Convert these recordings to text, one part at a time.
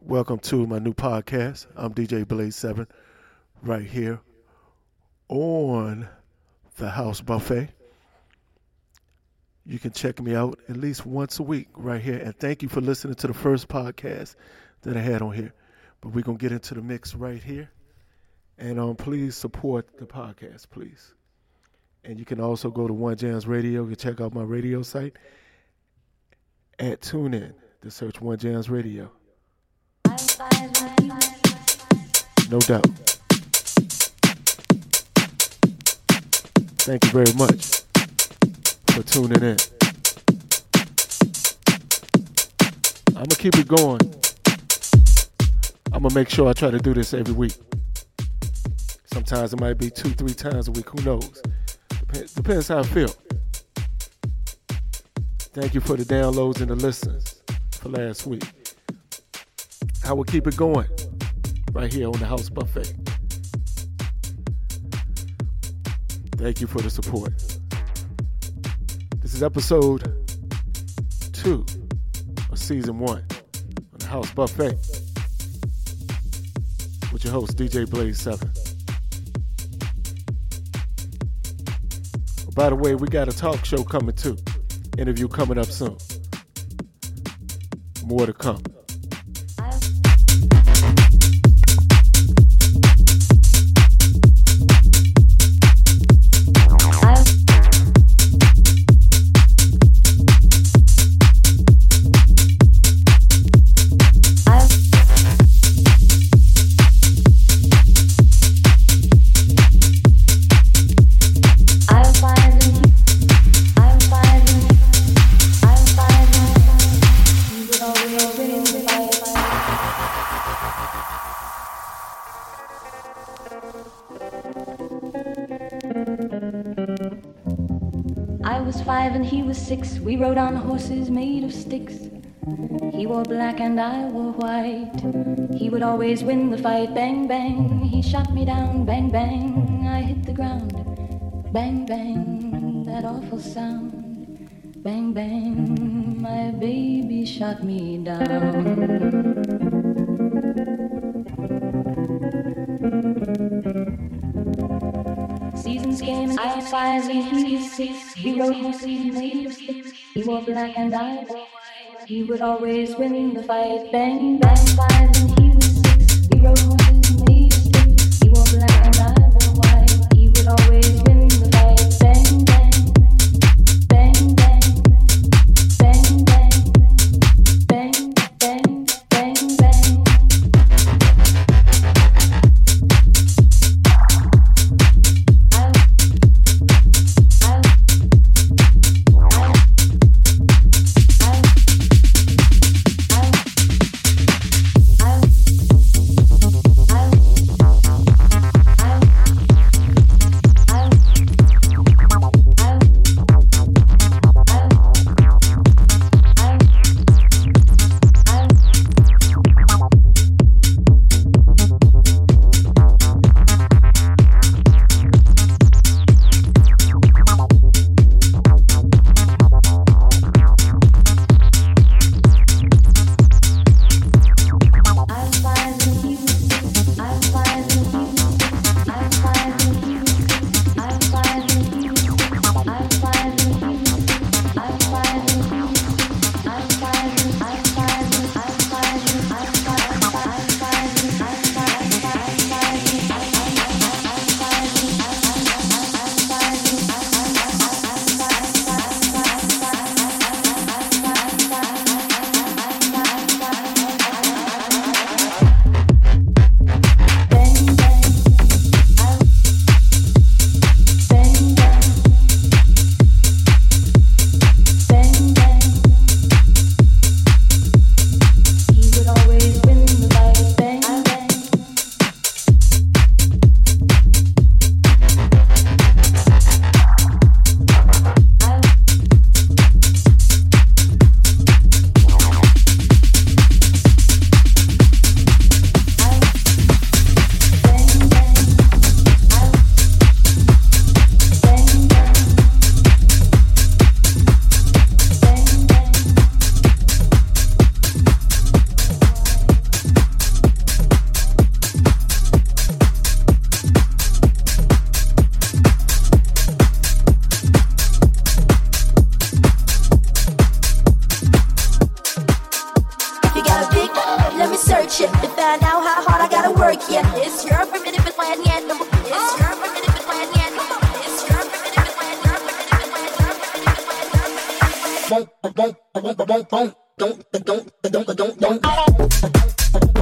Welcome to my new podcast. I'm DJ Blaze 7 right here on the House Buffet. You can check me out at least once a week right here. And thank you for listening to the first podcast that I had on here. But we're to get into the mix right here. And um, please support the podcast, please. And you can also go to One Jams Radio. You can check out my radio site at TuneIn to search One Jams Radio. No doubt. Thank you very much for tuning in. I'm going to keep it going. I'm going to make sure I try to do this every week. Sometimes it might be two, three times a week. Who knows? Depends, depends how I feel. Thank you for the downloads and the listens for last week. I will keep it going right here on the House Buffet. Thank you for the support. This is episode two of season one on the House Buffet with your host, DJ Blaze 7. By the way, we got a talk show coming too. Interview coming up soon. More to come. Rode on horses made of sticks. He wore black and I wore white. He would always win the fight. Bang, bang. He shot me down. Bang, bang. I hit the ground. Bang, bang. That awful sound. Bang, bang. My baby shot me down. Seasons came and five and he was six. He rode horses made of sticks. He wore black and I white. He would always win the fight. Bang, bang, and he was six. We find out how hard I gotta work, yeah. It's your primitive plan, yeah. Oh. It's your primitive plan, yeah. It's your primitive plan, your primitive plan, your primitive plan. Don't, don't, don't, don't, don't, don't.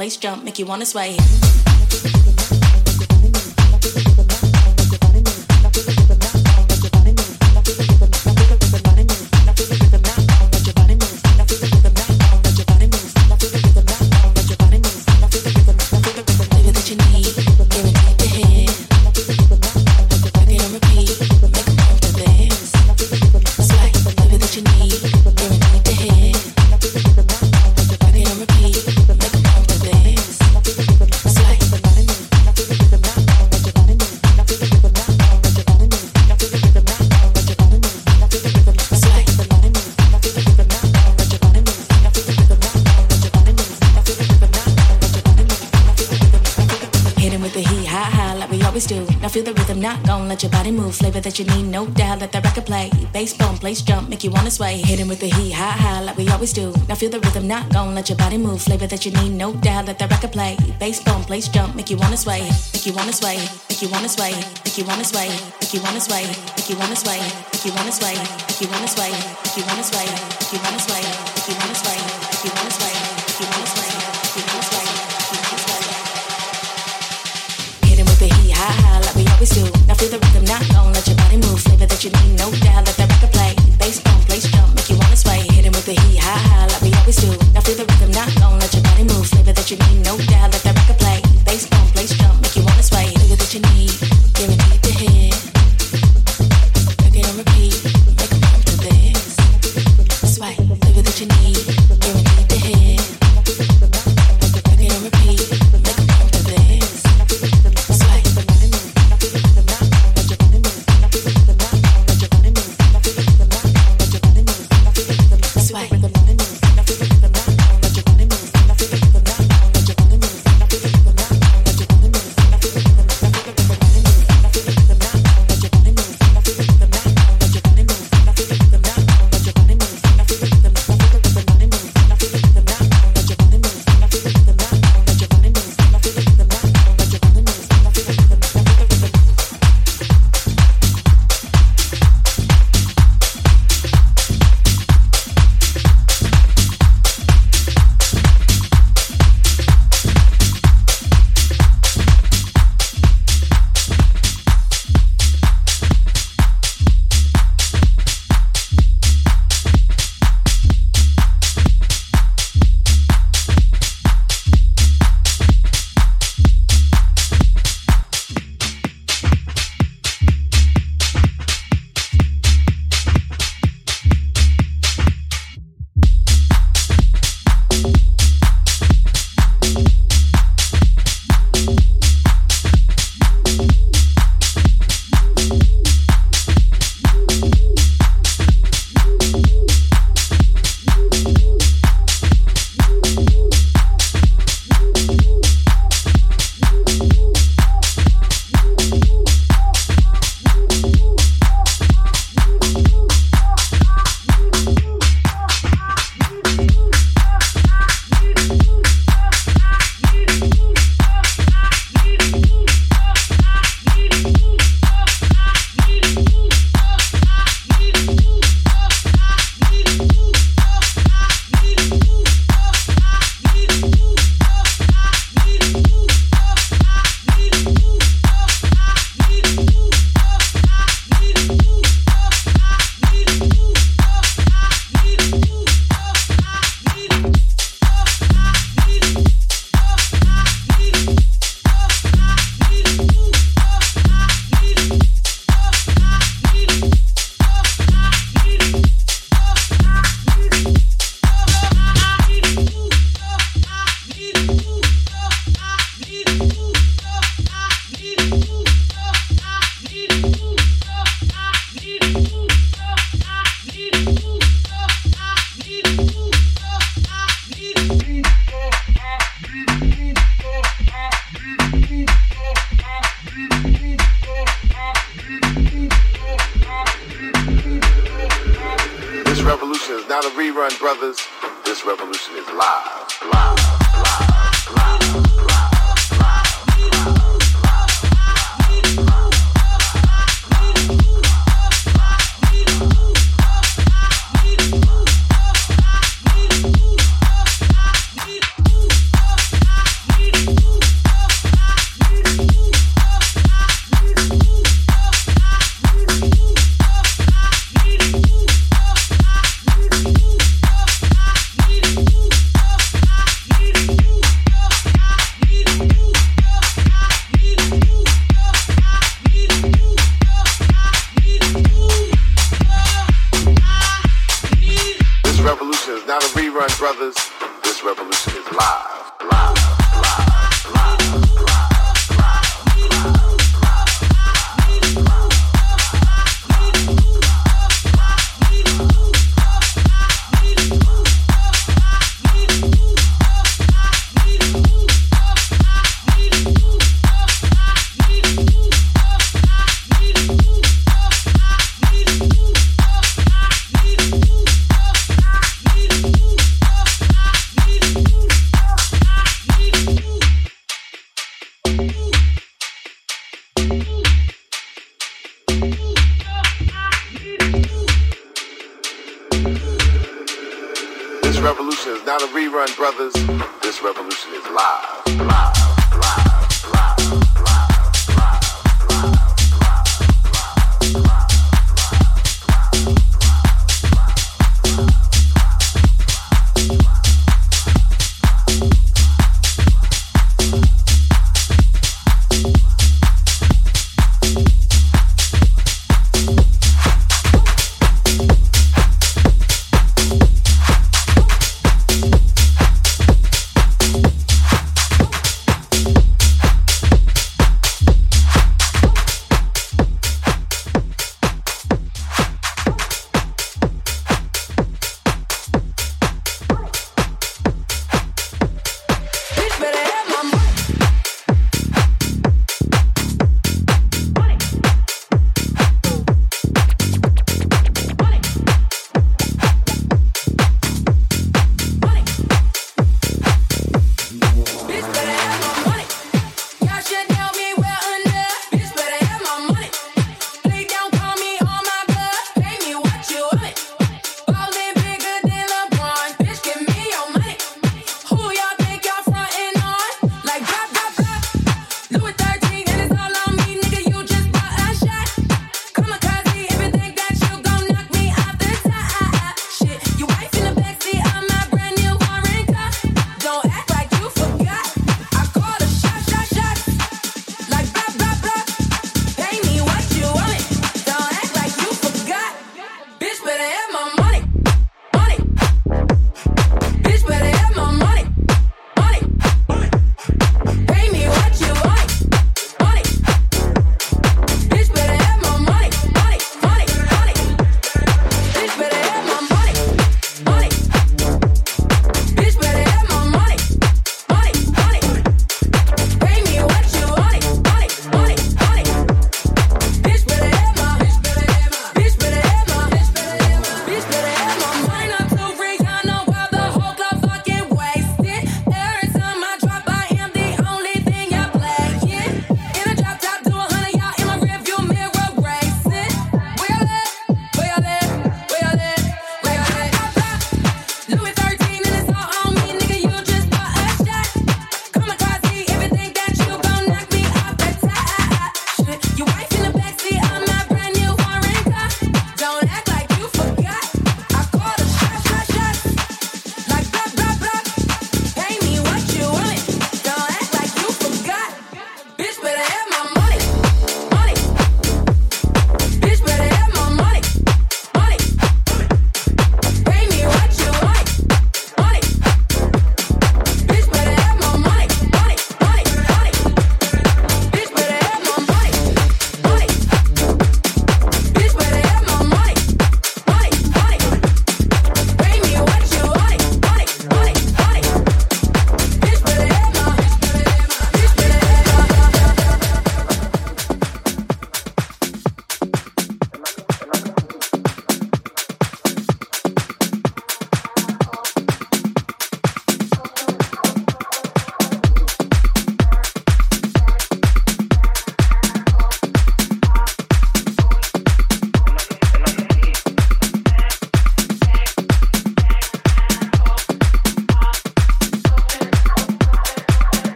Place jump, make you wanna sway. Flavor that you need, no doubt. Let that record play. Bass bump, place jump, make you wanna sway. Hit with the heat, high, high, like we always do. Now feel the rhythm, not gon' let your body move. Flavor that you need, no doubt. Let that record play. Bass bump, place jump, make you wanna sway, make you wanna sway, make you wanna sway, make you wanna sway, make you wanna sway, make you wanna sway, make you wanna sway, make you wanna sway, make you wanna sway, make you wanna sway, make you wanna sway, make you wanna sway. what you need, no doubt. Let that record play. Bass place jump, make you wanna sway. Hit with the like we always do. Now feel the rhythm, not let your body move. Flavor that you need, no doubt. Let that record play. Bass place jump, make you wanna sway. Flavor that you need, give me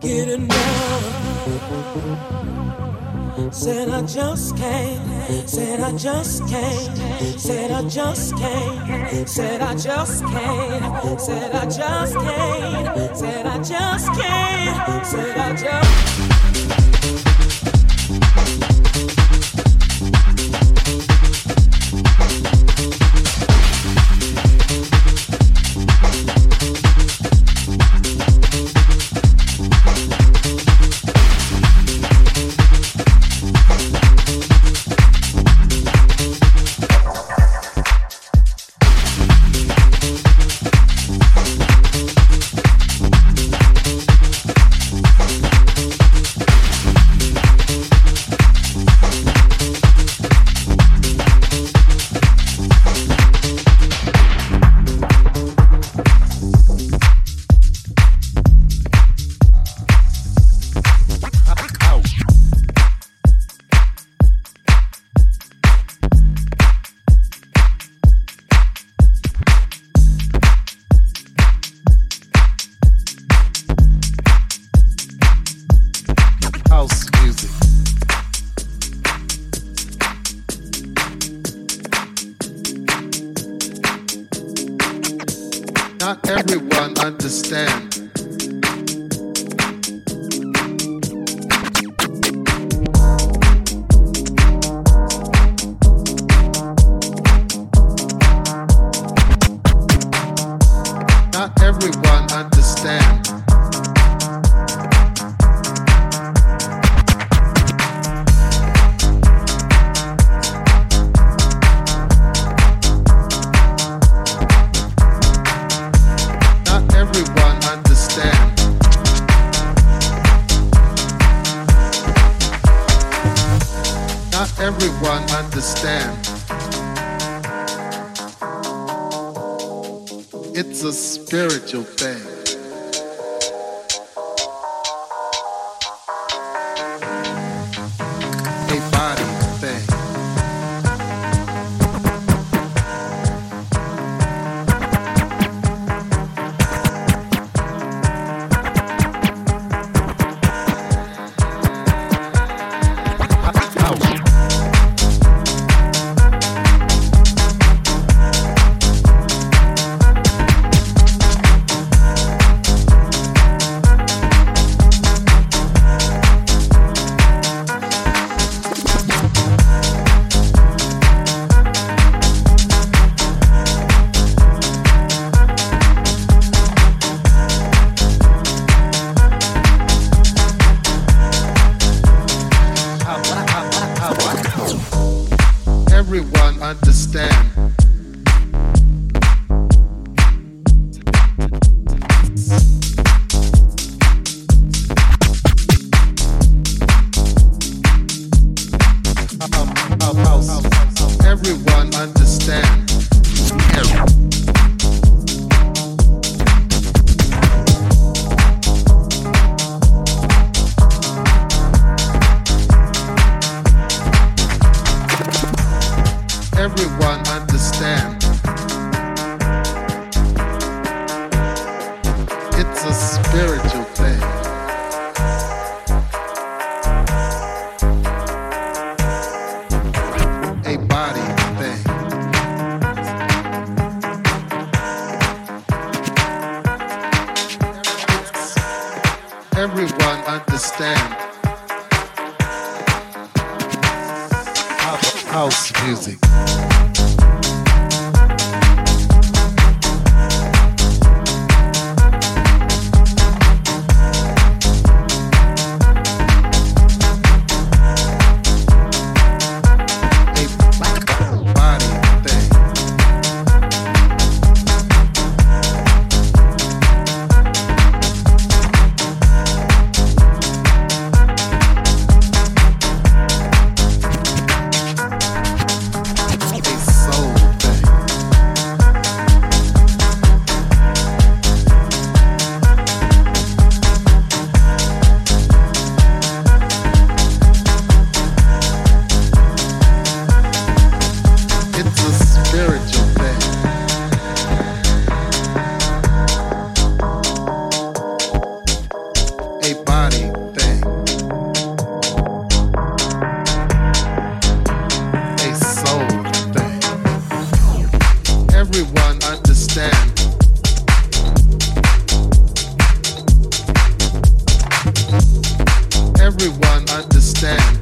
get enough. Said I just can't, said I just can't, said I just can't, said I just can't, said I just can't, said I just can't, said I just everyone. understand.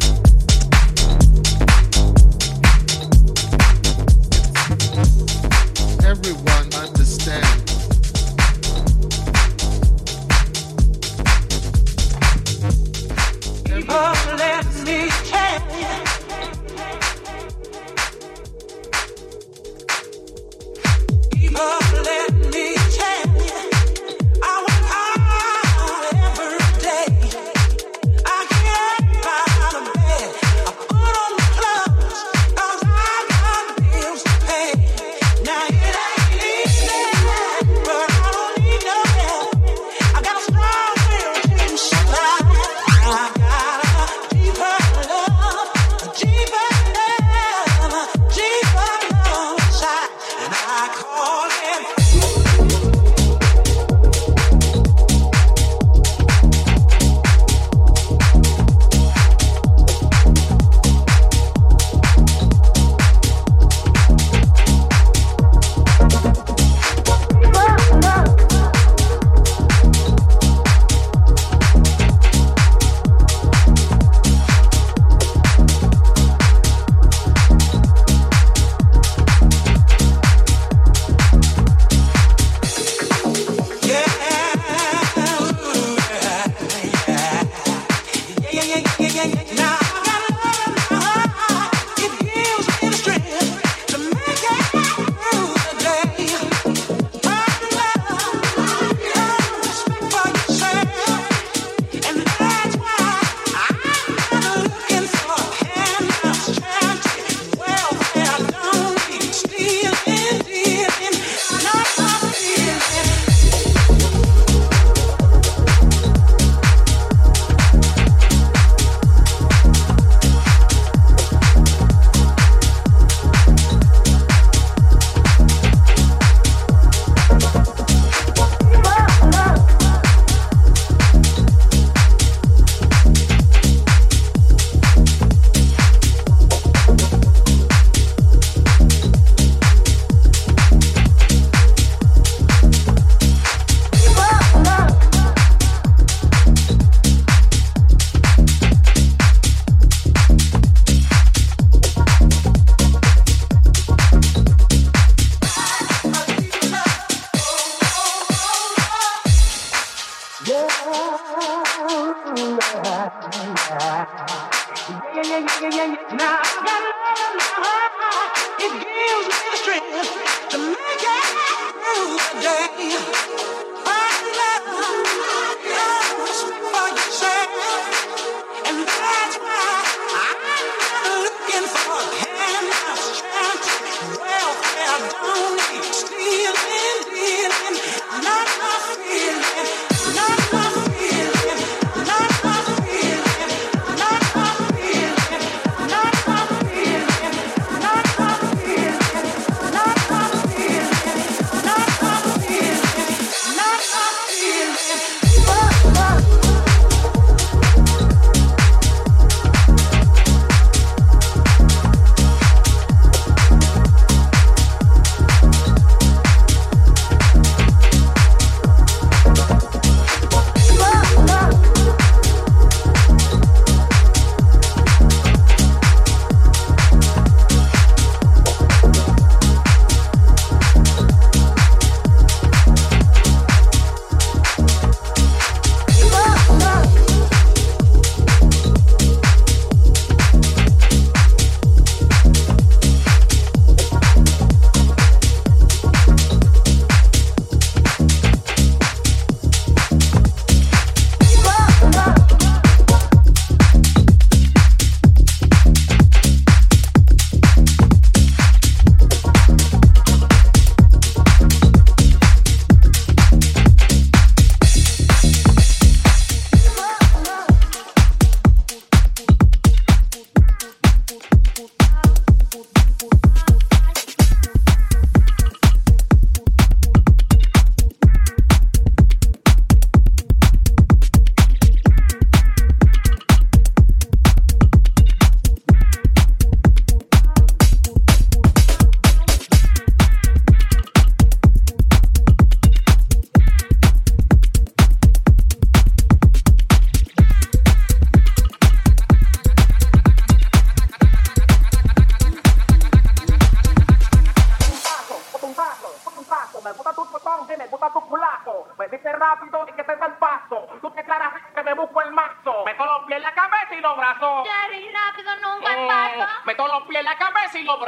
la cabeza y los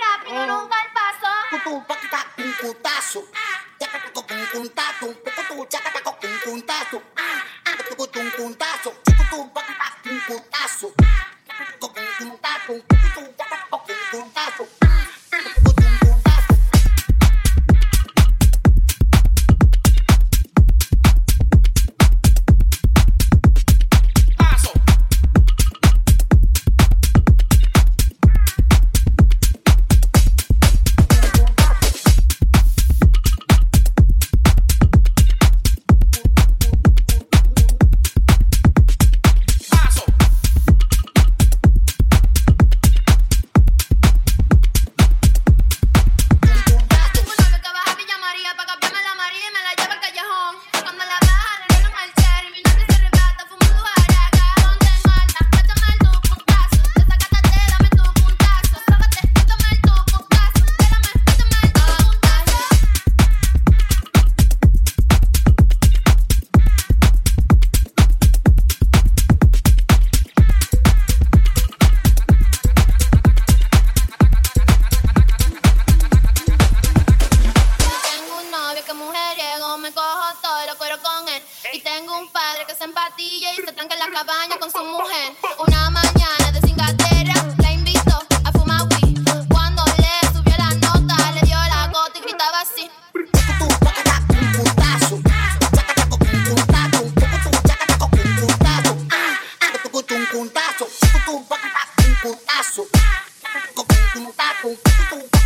rápido, mm. nunca el paso. Tutu, paquita, un un un poco cantá tu.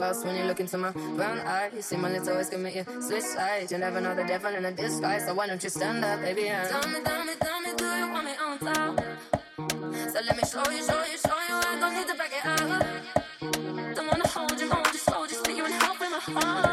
lost when you look into my brown eyes. You see my lips always commit you switch sides. You never know the devil in a disguise. So why don't you stand up, baby? And tell me, tell me, tell me, do you want me on top? So let me show you, show you, show you. I don't need to back it up. Don't wanna hold you, hold you slow. Just put you and help with my heart.